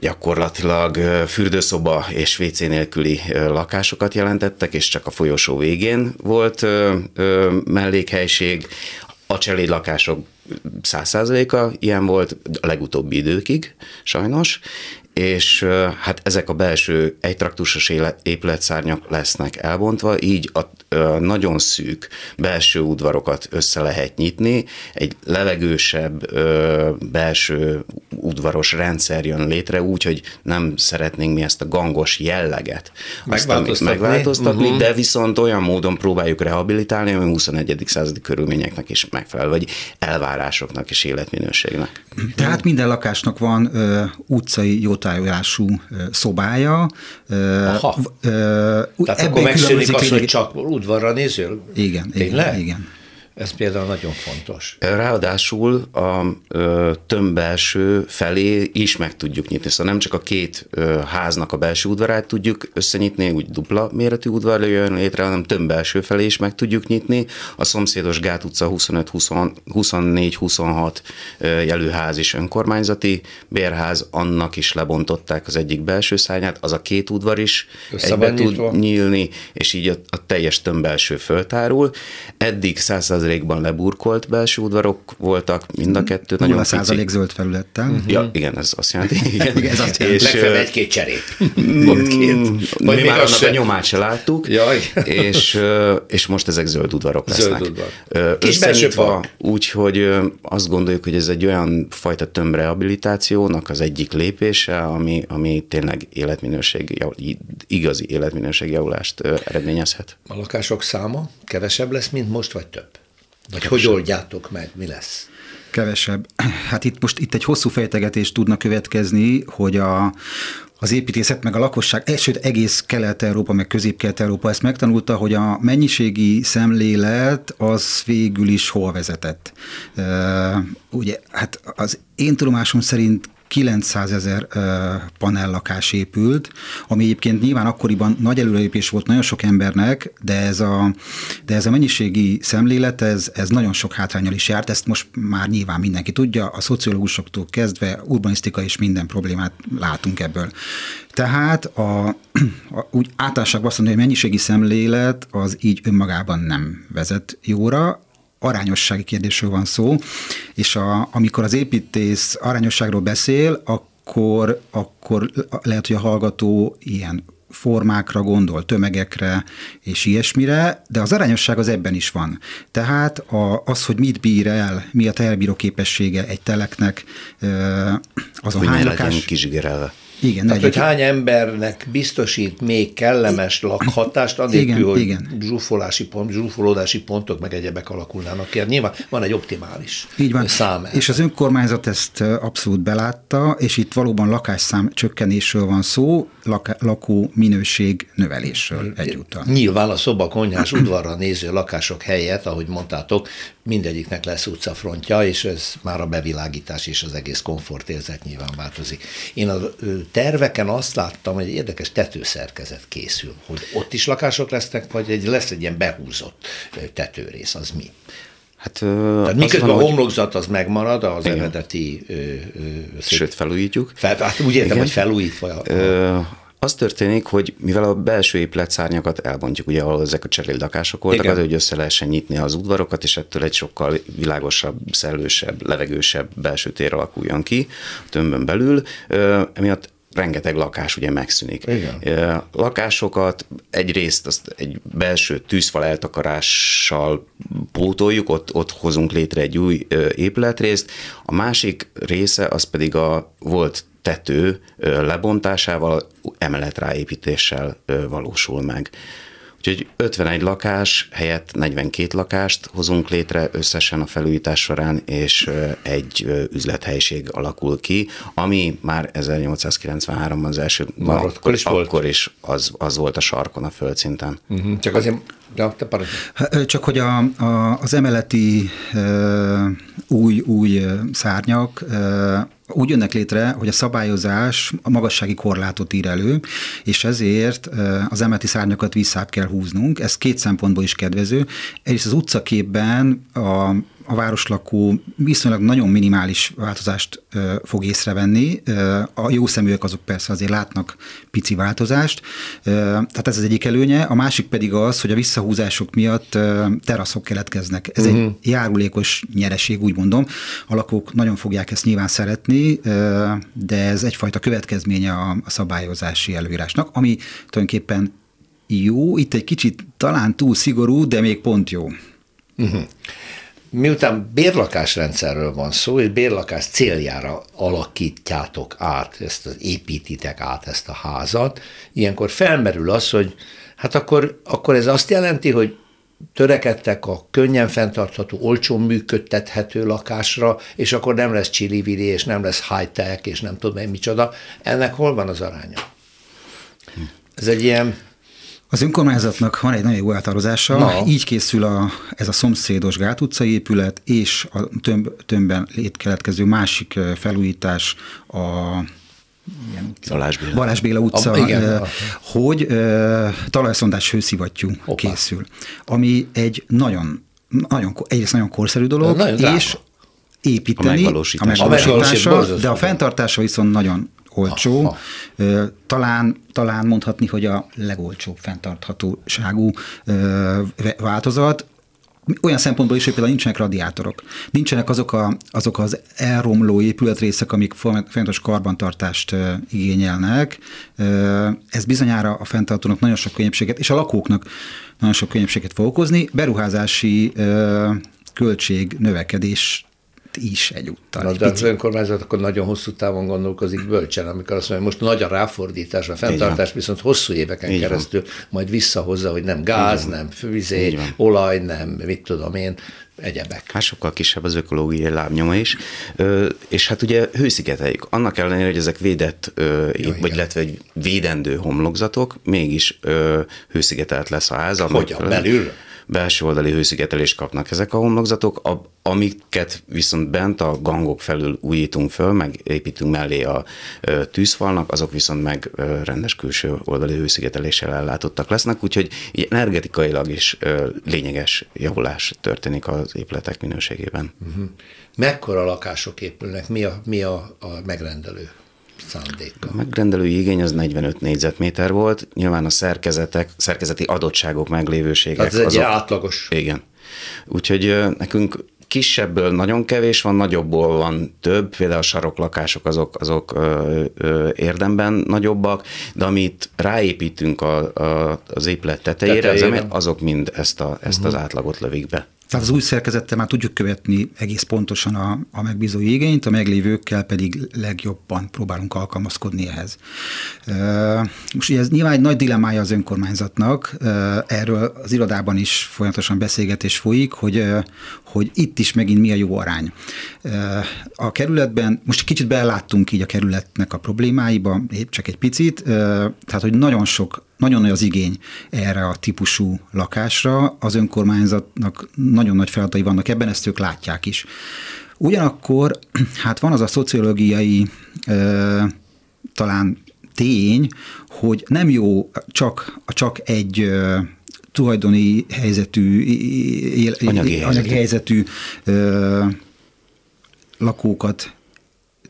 S5: gyakorlatilag fürdőszoba és WC nélküli lakásokat jelentettek, és csak a folyosó végén volt mellékhelység. A cseléd lakások százszázaléka ilyen volt a legutóbbi időkig, sajnos, és hát ezek a belső egytraktusos épületszárnyak lesznek elbontva, így a nagyon szűk belső udvarokat össze lehet nyitni, egy levegősebb belső udvaros rendszer jön létre, úgy, hogy nem szeretnénk mi ezt a gangos jelleget megváltoztatni, megváltoztatni uh-huh. de viszont olyan módon próbáljuk rehabilitálni, ami 21. századi körülményeknek is megfelel, vagy elvárásoknak és életminőségnek.
S6: Tehát minden lakásnak van ö, utcai jótájolású szobája.
S1: Aha. Ö, Tehát akkor megszűnik az, hogy csak udvarra nézől?
S6: Igen, igen, igen.
S1: Ez például nagyon fontos.
S5: Ráadásul a ö, tömb belső felé is meg tudjuk nyitni. Szóval nem csak a két ö, háznak a belső udvarát tudjuk összenyitni, úgy dupla méretű udvar jön létre, hanem tömb belső felé is meg tudjuk nyitni. A szomszédos Gát utca 25-24-26 jelőház is önkormányzati bérház, annak is lebontották az egyik belső szárnyát, az a két udvar is egybe tud nyílni, és így a, a teljes tömb belső föltárul. Eddig 100 százalékban leburkolt belső udvarok voltak, mind a kettő
S6: nagyon pici. százalék zöld felülettel.
S5: Uh-huh. Ja, igen, ez azt jelenti.
S1: Igen, igen ez azt jelenti. És, Legfeljebb egy-két cserép.
S5: két. Vagy mi már annak a nyomát se láttuk, Jaj. és, és most ezek zöld udvarok lesznek. Zöld udvar. Kis Úgyhogy azt gondoljuk, hogy ez egy olyan fajta tömbrehabilitációnak az egyik lépése, ami, ami tényleg életminőség, igazi életminőség javulást eredményezhet.
S1: A lakások száma kevesebb lesz, mint most, vagy több? Vagy hogy oldjátok meg, mi lesz?
S6: Kevesebb. Hát itt most itt egy hosszú fejtegetés tudna következni, hogy a, az építészet, meg a lakosság, eh, sőt egész Kelet-Európa, meg Közép-Kelet-Európa ezt megtanulta, hogy a mennyiségi szemlélet az végül is hol vezetett. Uh, ugye, hát az én tudomásom szerint 900 ezer panellakás épült, ami egyébként nyilván akkoriban nagy előrelépés volt nagyon sok embernek, de ez a, de ez a mennyiségi szemlélet, ez, ez nagyon sok hátrányal is járt, ezt most már nyilván mindenki tudja, a szociológusoktól kezdve urbanisztika és minden problémát látunk ebből. Tehát a, a, úgy általánosságban azt mondani, hogy mennyiségi szemlélet az így önmagában nem vezet jóra, arányossági kérdésről van szó, és a, amikor az építész arányosságról beszél, akkor, akkor lehet, hogy a hallgató ilyen formákra gondol, tömegekre és ilyesmire, de az arányosság az ebben is van. Tehát a, az, hogy mit bír el, mi a teherbíró képessége egy teleknek, az a hány lakás...
S5: Kizsigerelve.
S1: Igen, Tehát, hogy hány embernek biztosít még kellemes lakhatást, anélkül, hogy igen. zsúfolási pont, zsúfolódási pontok meg egyebek alakulnának ki. Nyilván van egy optimális Így van. szám.
S6: És az önkormányzat ezt abszolút belátta, és itt valóban lakásszám csökkenésről van szó, lak- lakó minőség növelésről egyúttal.
S1: Nyilván a szoba, konyhás, udvarra néző lakások helyett, ahogy mondtátok, mindegyiknek lesz utcafrontja, és ez már a bevilágítás és az egész komfortérzet nyilván változik. Én a terveken azt láttam, hogy egy érdekes tetőszerkezet készül, hogy ott is lakások lesznek, vagy egy, lesz egy ilyen behúzott tetőrész, az mi? Hát, Tehát miközben van, a homlokzat az megmarad, az igen. eredeti... Ö, ö,
S5: Sőt, felújítjuk.
S1: Fel, hát úgy értem, igen. hogy felújítva.
S5: Ö, az történik, hogy mivel a belső épületszárnyakat elbontjuk, ugye ahol ezek a cseréldakások voltak, az, hogy össze lehessen nyitni az udvarokat, és ettől egy sokkal világosabb, szellősebb, levegősebb belső tér alakuljon ki a tömbön belül. Emiatt rengeteg lakás ugye megszűnik. Igen. Lakásokat egyrészt azt egy belső tűzfal eltakarással pótoljuk, ott, ott hozunk létre egy új épületrészt, a másik része az pedig a volt tető lebontásával, emeletráépítéssel valósul meg. Úgyhogy 51 lakás helyett 42 lakást hozunk létre összesen a felújítás során, és egy üzlethelyiség alakul ki, ami már 1893-ban az első,
S1: már akkor, is
S5: akkor volt. is az, az volt a sarkon a földszinten.
S1: Uh-huh. Csak azért Ja,
S6: te Csak hogy a, a, az emeleti e, új, új szárnyak e, úgy jönnek létre, hogy a szabályozás a magassági korlátot ír elő, és ezért az emeleti szárnyakat visszább kell húznunk. Ez két szempontból is kedvező. Egyrészt az utcaképben a a városlakó viszonylag nagyon minimális változást fog észrevenni. A jó szeműek azok persze azért látnak pici változást, tehát ez az egyik előnye. A másik pedig az, hogy a visszahúzások miatt teraszok keletkeznek. Ez uh-huh. egy mhm. járulékos nyereség, úgy mondom. A lakók nagyon fogják ezt nyilván szeretni, de ez egyfajta következménye a szabályozási előírásnak, ami tulajdonképpen jó, itt egy kicsit talán túl szigorú, de még pont jó.
S1: Uh-huh. Miután bérlakásrendszerről van szó, és bérlakás céljára alakítjátok át, ezt az építitek át ezt a házat, ilyenkor felmerül az, hogy hát akkor, akkor ez azt jelenti, hogy törekedtek a könnyen fenntartható, olcsón működtethető lakásra, és akkor nem lesz csili és nem lesz high-tech, és nem tudom én micsoda. Ennek hol van az aránya? Ez egy ilyen
S6: az önkormányzatnak van egy nagyon jó eltározása, Na. így készül a, ez a szomszédos Gát utcai épület, és a tömb, tömbben létkeletkező másik felújítás a
S5: Balázs Béla,
S6: Balázs Béla utca, a, igen, hogy uh, talajszondás hőszivattyú Opa. készül, ami egy nagyon, nagyon, egyrészt nagyon korszerű dolog, nagyon és építeni, a megvalósítása, a megvalósítása de a fenntartása viszont nagyon olcsó. Aha. Talán, talán mondhatni, hogy a legolcsóbb fenntarthatóságú változat, olyan szempontból is, hogy például nincsenek radiátorok. Nincsenek azok, a, azok az elromló épületrészek, amik fontos karbantartást igényelnek. Ez bizonyára a fenntartónak nagyon sok könnyebbséget, és a lakóknak nagyon sok könnyebbséget fog okozni. Beruházási költség növekedés is egyúttal.
S1: Na, de az önkormányzat akkor nagyon hosszú távon gondolkozik bölcsen, amikor azt mondja, most nagy a ráfordítás, a fenntartás viszont hosszú éveken Így keresztül van. majd visszahozza, hogy nem gáz, nem fűzé, olaj, nem mit tudom én, egyebek.
S5: Hát sokkal kisebb az ökológiai lábnyoma is, ö, és hát ugye hőszigeteljük. Annak ellenére, hogy ezek védett, ö, Jó, vagy illetve egy védendő homlokzatok, mégis ö, hőszigetelt lesz a ház.
S1: Hogyan? Belül?
S5: Belső oldali hőszigetelést kapnak ezek a homlokzatok, a, amiket viszont bent a gangok felül újítunk föl, meg építünk mellé a ö, tűzfalnak, azok viszont meg ö, rendes külső oldali hőszigeteléssel ellátottak lesznek, úgyhogy energetikailag is ö, lényeges javulás történik az épületek minőségében. Uh-huh.
S1: Mekkora lakások épülnek? Mi a, mi a, a megrendelő? Szándéka.
S5: A megrendelői igény az 45 négyzetméter volt, nyilván a szerkezetek, szerkezeti adottságok, meglévőségek.
S1: Tehát ez azok, egy átlagos.
S5: Igen. Úgyhogy nekünk kisebbből nagyon kevés van, nagyobbból van több, például a saroklakások azok, azok ö, ö, érdemben nagyobbak, de amit ráépítünk a, a, az épület tetejére, tetejére. azok mind ezt, a, ezt uh-huh. az átlagot lövik be.
S6: Tehát az új szerkezettel már tudjuk követni egész pontosan a, a megbízói igényt, a meglévőkkel pedig legjobban próbálunk alkalmazkodni ehhez. Most ez nyilván egy nagy dilemmája az önkormányzatnak, erről az irodában is folyamatosan beszélgetés folyik, hogy, hogy itt is megint mi a jó arány. A kerületben, most kicsit beláttunk így a kerületnek a problémáiba, épp csak egy picit, tehát hogy nagyon sok nagyon nagy az igény erre a típusú lakásra, az önkormányzatnak nagyon nagy feladatai vannak ebben, ezt ők látják is. Ugyanakkor, hát van az a szociológiai ö, talán tény, hogy nem jó csak, csak egy ö, tulajdoni helyzetű, él, anyagi, anyagi helyzetű, helyzetű ö, lakókat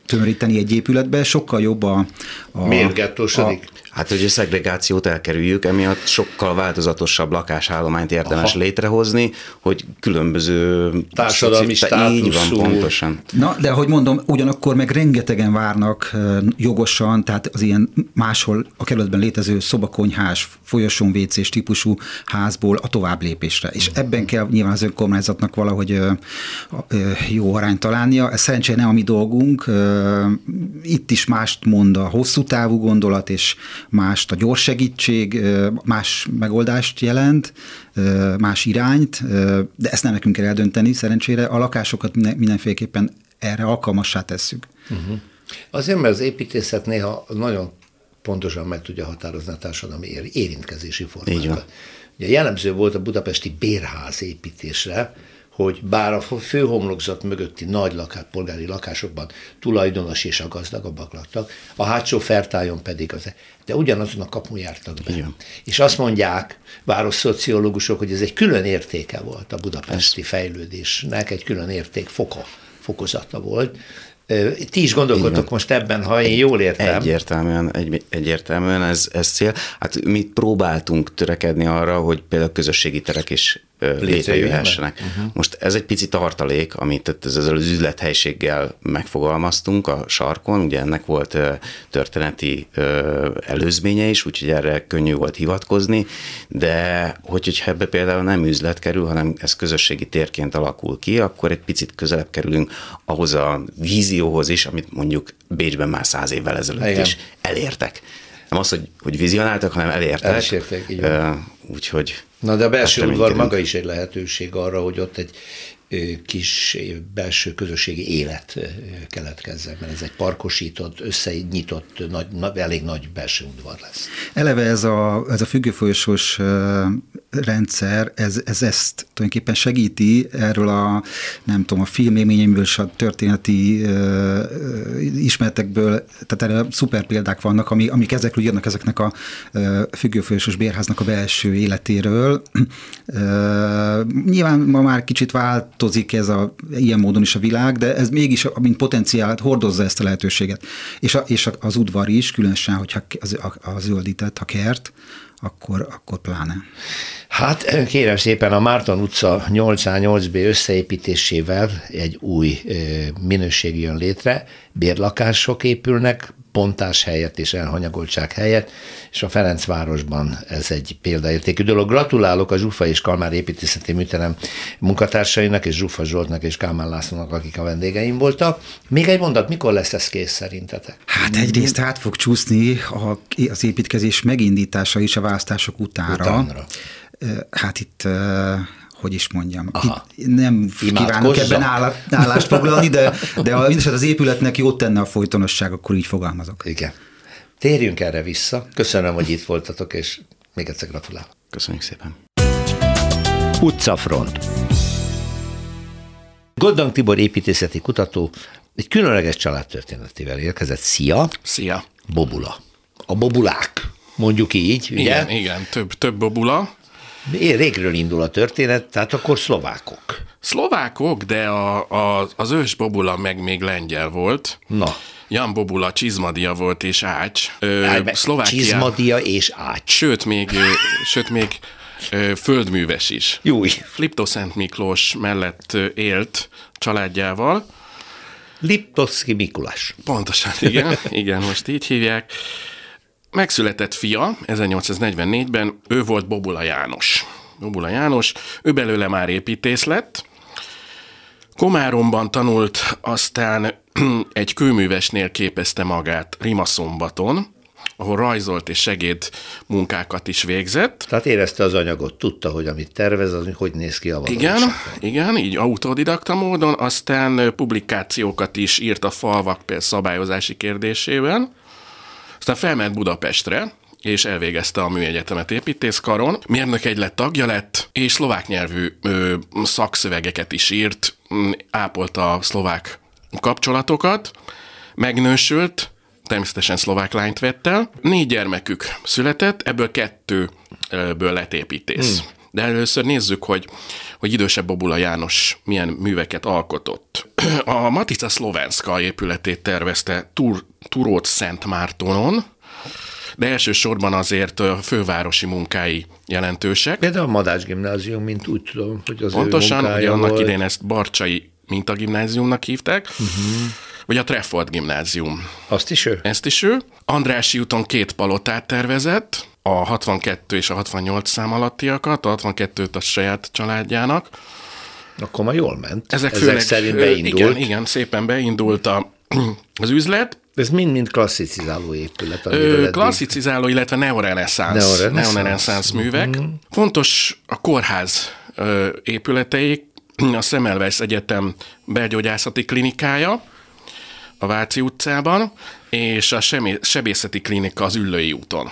S6: tömöríteni egy épületbe, sokkal jobb a...
S1: a Miért gettósodik?
S5: Hát, hogy a szegregációt elkerüljük, emiatt sokkal változatosabb lakásállományt érdemes Aha. létrehozni, hogy különböző
S1: társadalmi státuszú. Így van,
S5: pontosan.
S6: Na, de ahogy mondom, ugyanakkor meg rengetegen várnak jogosan, tehát az ilyen máshol a kerületben létező szobakonyhás, folyosón vécés típusú házból a tovább lépésre. És ebben kell nyilván az önkormányzatnak valahogy jó arányt találnia. Ez szerencsére nem a mi dolgunk. Itt is mást mond a hosszú távú gondolat, és mást a gyors segítség, más megoldást jelent, más irányt, de ezt nem nekünk kell eldönteni, szerencsére a lakásokat mindenféleképpen erre alkalmassá tesszük. Uh-huh.
S1: Azért, mert az építészet néha nagyon pontosan meg tudja határozni a társadalmi érintkezési formákat. Ugye jellemző volt a budapesti bérház építésre, hogy bár a főhomlokzat mögötti nagy lakás, polgári lakásokban tulajdonos és a gazdagabbak laktak, a hátsó fertájon pedig az, de ugyanazon a kapun jártak be. Igen. És azt mondják város szociológusok, hogy ez egy külön értéke volt a budapesti ez. fejlődésnek, egy külön érték foka, fokozata volt, ti is gondolkodtok most ebben, ha én jól értem.
S5: Egyértelműen, egy, egyértelműen ez, ez cél. Hát mi próbáltunk törekedni arra, hogy például közösségi terek is létrejöhessenek. Uh-huh. Most ez egy pici tartalék, amit ezzel az üzlethelységgel megfogalmaztunk a sarkon, ugye ennek volt történeti előzménye is, úgyhogy erre könnyű volt hivatkozni, de hogy, hogyha ebbe például nem üzlet kerül, hanem ez közösségi térként alakul ki, akkor egy picit közelebb kerülünk ahhoz a vízióhoz is, amit mondjuk Bécsben már száz évvel ezelőtt Igen. is elértek. Nem az, hogy, hogy vizionáltak, hanem elértek.
S1: Elértek, így van.
S5: Úgyhogy
S1: Na de a belső hát udvar maga is egy lehetőség arra, hogy ott egy kis belső közösségi élet keletkezzen, mert ez egy parkosított, összenyitott, nagy, elég nagy belső udvar lesz.
S6: Eleve ez a, ez a függőfolyosós rendszer, ez, ez ezt tulajdonképpen segíti erről a, nem tudom, a filmélményeimből és a történeti uh, ismeretekből, tehát erre szuper példák vannak, ami, amik ezekről írnak ezeknek a függőfolyosós bérháznak a belső életéről. Uh, nyilván ma már kicsit változik ez a, ilyen módon is a világ, de ez mégis, mint potenciált hordozza ezt a lehetőséget. És, a, és az udvar is, különösen, hogyha az, a, a zöldített, a kert, akkor, akkor pláne.
S1: Hát kérem szépen, a Márton utca 8A8B összeépítésével egy új minőség jön létre, bérlakások épülnek, pontás helyett és elhanyagoltság helyett, és a Ferencvárosban ez egy példaértékű dolog. Gratulálok a Zsufa és Kalmár építészeti műterem munkatársainak, és Zsufa Zsoltnak és Kálmán Lászlónak, akik a vendégeim voltak. Még egy mondat, mikor lesz ez kész szerintetek?
S6: Hát egyrészt át fog csúszni az építkezés megindítása is a választások utára. Utánra. Hát itt hogy is mondjam, Aha. Itt nem kívánok ebben állást foglalni, de, de a, az épületnek jót tenne a folytonosság, akkor így fogalmazok.
S1: Igen. Térjünk erre vissza. Köszönöm, hogy itt voltatok, és még egyszer gratulálok.
S5: Köszönjük szépen.
S1: Utcafront. Goddang Tibor építészeti kutató egy különleges családtörténetével érkezett. Szia!
S2: Szia!
S1: Bobula. A bobulák, mondjuk így, ugye?
S2: Igen, igen, több, több bobula.
S1: Régről indul a történet, tehát akkor szlovákok.
S2: Szlovákok, de a, a, az ős Bobula meg még lengyel volt.
S1: Na.
S2: Jan Bobula Csizmadia volt és Ács.
S1: Ö, Szlovákia, Csizmadia és Ács.
S2: Sőt, még, sőt, még ö, földműves is.
S1: Júj.
S2: Lipto Szent Miklós mellett élt családjával.
S1: Liptovszki Mikulás.
S2: Pontosan, igen, igen, most így hívják. Megszületett fia 1844-ben, ő volt Bobula János. Bobula János, ő belőle már építész lett, Komáromban tanult, aztán egy kőművesnél képezte magát Rimaszombaton, ahol rajzolt és segéd munkákat is végzett.
S1: Tehát érezte az anyagot, tudta, hogy amit tervez, az hogy néz ki a valóság.
S2: Igen, igen, így autodidakta módon, aztán publikációkat is írt a falvak például szabályozási kérdésében. Aztán felment Budapestre, és elvégezte a műegyetemet építészkaron. Mérnök egylet tagja lett, és szlovák nyelvű ö, szakszövegeket is írt, ápolta a szlovák kapcsolatokat, megnősült, természetesen szlovák lányt vett el. Négy gyermekük született, ebből kettőből lett építész. Hmm. De először nézzük, hogy, hogy idősebb Bobula János milyen műveket alkotott. A Matica Szlovenska épületét tervezte Tur, Turót Szent Mártonon, de elsősorban azért a fővárosi munkái jelentősek.
S1: Például a Madács gimnázium, mint úgy tudom, hogy az
S2: Pontosan, ő ugye annak volt. idején ezt Barcsai mintagimnáziumnak hívták, uh-huh. vagy a Trefort gimnázium.
S1: Azt is ő?
S2: Ezt is ő. Andrási úton két palotát tervezett, a 62 és a 68 szám alattiakat, a 62-t a saját családjának.
S1: Akkor már jól ment. Ezek, Ezek főleg, szerint beindult.
S2: Igen, igen, szépen beindult a, az üzlet.
S1: Ez mind-mind klasszicizáló épület.
S2: Ö, klasszicizáló, illetve neoreneszánsz, neoreneszánsz művek. Mm. Fontos a kórház ö, épületei, a Semmelweis Egyetem belgyógyászati klinikája a Váci utcában, és a sebészeti klinika az Üllői úton.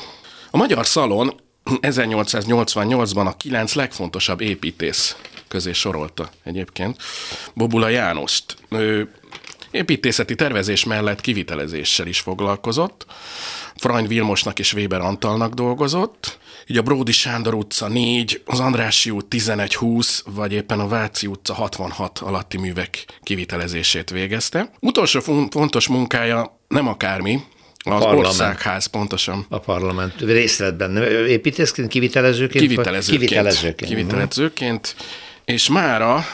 S2: A Magyar Szalon 1888-ban a kilenc legfontosabb építész közé sorolta egyébként. Bobula Jánost. Ő építészeti tervezés mellett kivitelezéssel is foglalkozott. Frany Vilmosnak és Weber Antalnak dolgozott, így a Bródi Sándor utca 4, az Andrássy út 11-20, vagy éppen a Váci utca 66 alatti művek kivitelezését végezte. Utolsó fontos munkája nem akármi, az parlament. országház, pontosan.
S1: A parlament részt vett benne. Építészként, kivitelezőként?
S2: Kivitelezőként. Kivitelezőként. Kivitelezőként. És mára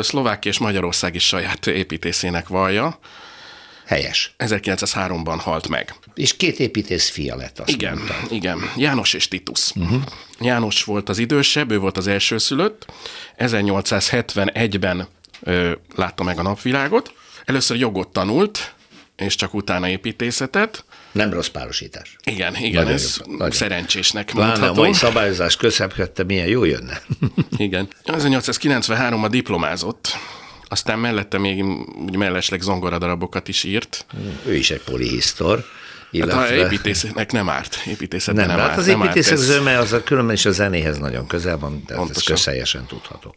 S2: Szlovákia és Magyarország is saját építészének vallja.
S1: Helyes.
S2: 1903-ban halt meg.
S1: És két építész fia lett, azt
S2: Igen, mondtad. igen. János és Titus. Uh-huh. János volt az idősebb, ő volt az első szülött. 1871-ben ö, látta meg a napvilágot. Először jogot tanult, és csak utána építészetet.
S1: Nem rossz párosítás.
S2: Igen, igen, nagyon ez jó, szerencsésnek
S1: Pláne mondható. a mai szabályozás közepette milyen jó jönne.
S2: igen. 1893-ban diplomázott, aztán mellette még mellesleg zongoradarabokat is írt.
S1: Ő is egy polihisztor.
S2: Illetve... Hát a építésznek nem árt. Építészetben
S1: nem,
S2: nem
S1: hát árt. Az építészet zöme az a, különben is a zenéhez nagyon közel van, de ez közhelyesen tudható.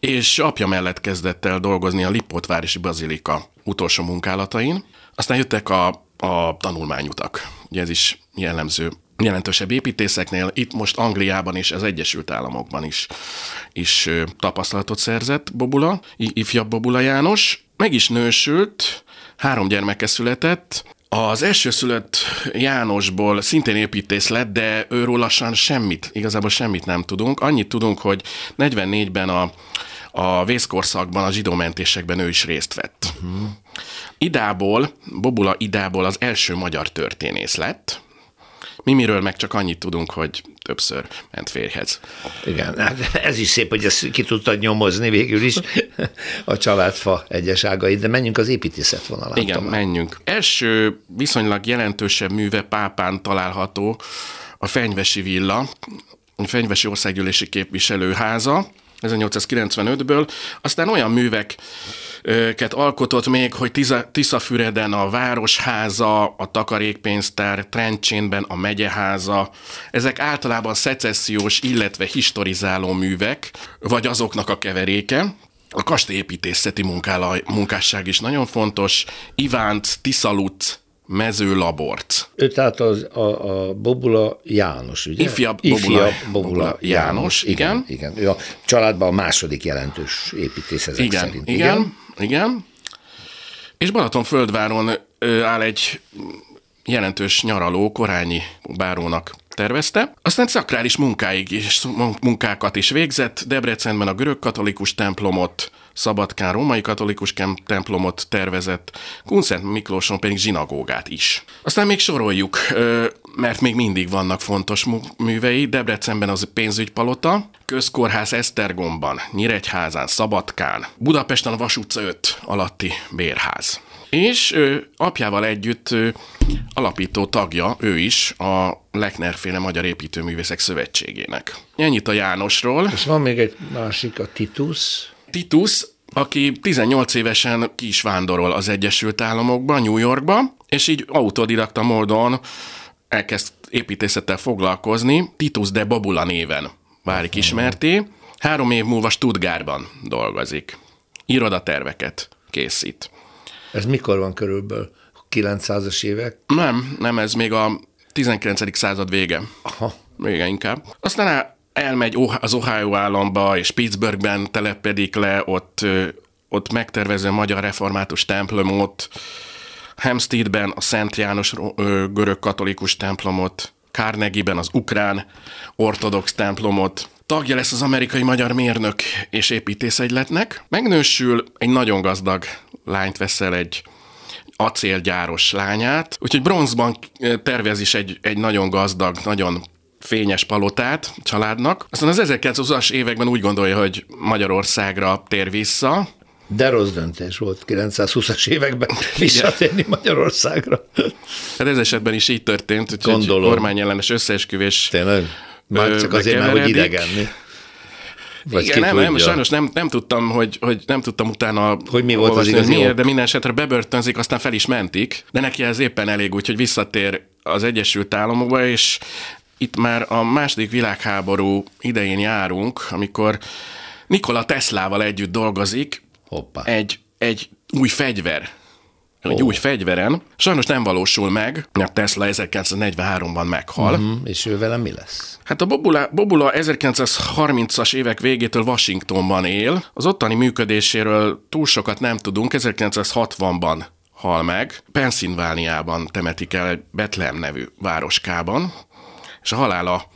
S2: És apja mellett kezdett el dolgozni a Lipótvárosi Bazilika utolsó munkálatain. Aztán jöttek a, a tanulmányutak. Ugye ez is jellemző jelentősebb építészeknél, itt most Angliában és az Egyesült Államokban is, is tapasztalatot szerzett Bobula, ifjabb Bobula János. Meg is nősült, három gyermeke született, az elsőszülött Jánosból szintén építész lett, de őről lassan semmit, igazából semmit nem tudunk. Annyit tudunk, hogy 44-ben a, a vészkorszakban, a zsidómentésekben ő is részt vett. Uh-huh. Idából, Bobula Idából az első magyar történész lett, mi miről meg csak annyit tudunk, hogy többször ment férjhez.
S1: Igen, hát ez is szép, hogy ezt ki tudtad nyomozni végül is a családfa egyes ágait, de menjünk az építészet vonalán.
S2: Igen, tovább. menjünk. Első viszonylag jelentősebb műve Pápán található a Fenyvesi villa, a Fenyvesi Országgyűlési Képviselőháza, 1895-ből, aztán olyan művek ket alkotott még, hogy Tiszafüreden a Városháza, a Takarékpénztár, Trencsénben a Megyeháza. Ezek általában szecessziós, illetve historizáló művek, vagy azoknak a keveréke. A kastélyépítészeti munkásság is nagyon fontos. Ivánt, Tiszalut, mezőlabort.
S1: Ő tehát az, a, a Bobula János, ugye?
S2: Ifjabb Bobula, Ifjabb Bobula, Bobula János, János, igen.
S1: Igen, igen. Ő a családban a második jelentős építész ezek
S2: igen,
S1: szerint.
S2: Igen, igen. Igen. És Balatonföldváron áll egy jelentős nyaraló, korányi bárónak tervezte. Aztán szakrális munkáig is, munkákat is végzett. Debrecenben a görög katolikus templomot, Szabadkán római katolikus templomot tervezett, Kunszent Miklóson pedig zsinagógát is. Aztán még soroljuk, mert még mindig vannak fontos művei. Debrecenben az pénzügypalota, Közkórház Esztergomban, Nyíregyházán, Szabadkán, Budapesten a Vas utca 5 alatti bérház. És ő, apjával együtt ő, alapító tagja, ő is, a Lechner-féle Magyar Építőművészek Szövetségének. Ennyit a Jánosról.
S1: És van még egy másik, a Titus.
S2: Titus, aki 18 évesen ki is vándorol az Egyesült Államokba, New Yorkba, és így autodidakta módon elkezd építészettel foglalkozni, Titus de Babula néven válik ismerté. Három év múlva Stuttgartban dolgozik. Irodaterveket készít.
S1: Ez mikor van körülbelül? 900-as évek?
S2: Nem, nem, ez még a 19. század vége.
S1: Aha.
S2: Vége inkább. Aztán elmegy az Ohio államba, és Pittsburghben telepedik le, ott, ott megtervező magyar református templomot, Hempsteadben a Szent János görög katolikus templomot, Carnegie-ben az ukrán ortodox templomot, tagja lesz az amerikai magyar mérnök és építészegyletnek, megnősül, egy nagyon gazdag lányt veszel egy acélgyáros lányát, úgyhogy bronzban tervez is egy, egy nagyon gazdag, nagyon fényes palotát családnak. Aztán az 1920-as években úgy gondolja, hogy Magyarországra tér vissza,
S1: de rossz döntés volt 920-as években visszatérni Magyarországra.
S2: Hát ez esetben is így történt, hogy Gondolom. kormányellenes összeesküvés
S1: Tényleg? Már csak azért, mert hogy idegen, mi?
S2: Vagy Igen, nem, nem, sajnos nem, nem tudtam, hogy, hogy nem tudtam utána
S1: hogy mi volt olvasni, az igazi
S2: miért, de minden esetre bebörtönzik, aztán fel is mentik, de neki ez éppen elég úgy, hogy visszatér az Egyesült Államokba, és itt már a második világháború idején járunk, amikor Nikola Teslával együtt dolgozik
S1: Hoppá.
S2: egy, egy új fegyver egy új fegyveren. Sajnos nem valósul meg, mert Tesla 1943-ban meghal.
S1: Uh-huh. És ő velem mi lesz?
S2: Hát a Bobula, Bobula 1930-as évek végétől Washingtonban él. Az ottani működéséről túl sokat nem tudunk. 1960-ban hal meg. Pennsylvániában temetik el egy Bethlehem nevű városkában, és a halála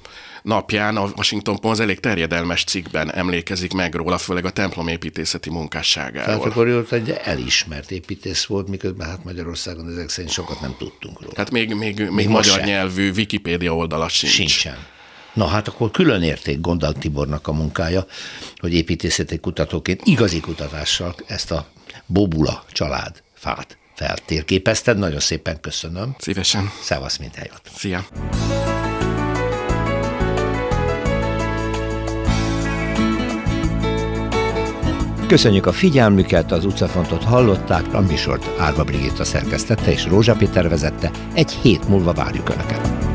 S2: napján a Washington Post elég terjedelmes cikkben emlékezik meg róla, főleg a templomépítészeti munkásságáról.
S1: Ő ott egy elismert építész volt, miközben hát Magyarországon ezek szerint sokat nem tudtunk róla.
S2: Tehát még, még, még, még magyar se. nyelvű Wikipédia oldala sincs.
S1: Sincsen. Na hát akkor külön érték Gondal Tibornak a munkája, hogy építészeti kutatóként igazi kutatással ezt a Bobula család fát feltérképezted. Nagyon szépen köszönöm.
S2: Szívesen.
S1: Szevasz, mint eljött.
S2: Szia.
S1: Köszönjük a figyelmüket, az utcafontot hallották, a műsort Árva Brigitta szerkesztette és Rózsa Péter vezette. Egy hét múlva várjuk Önöket.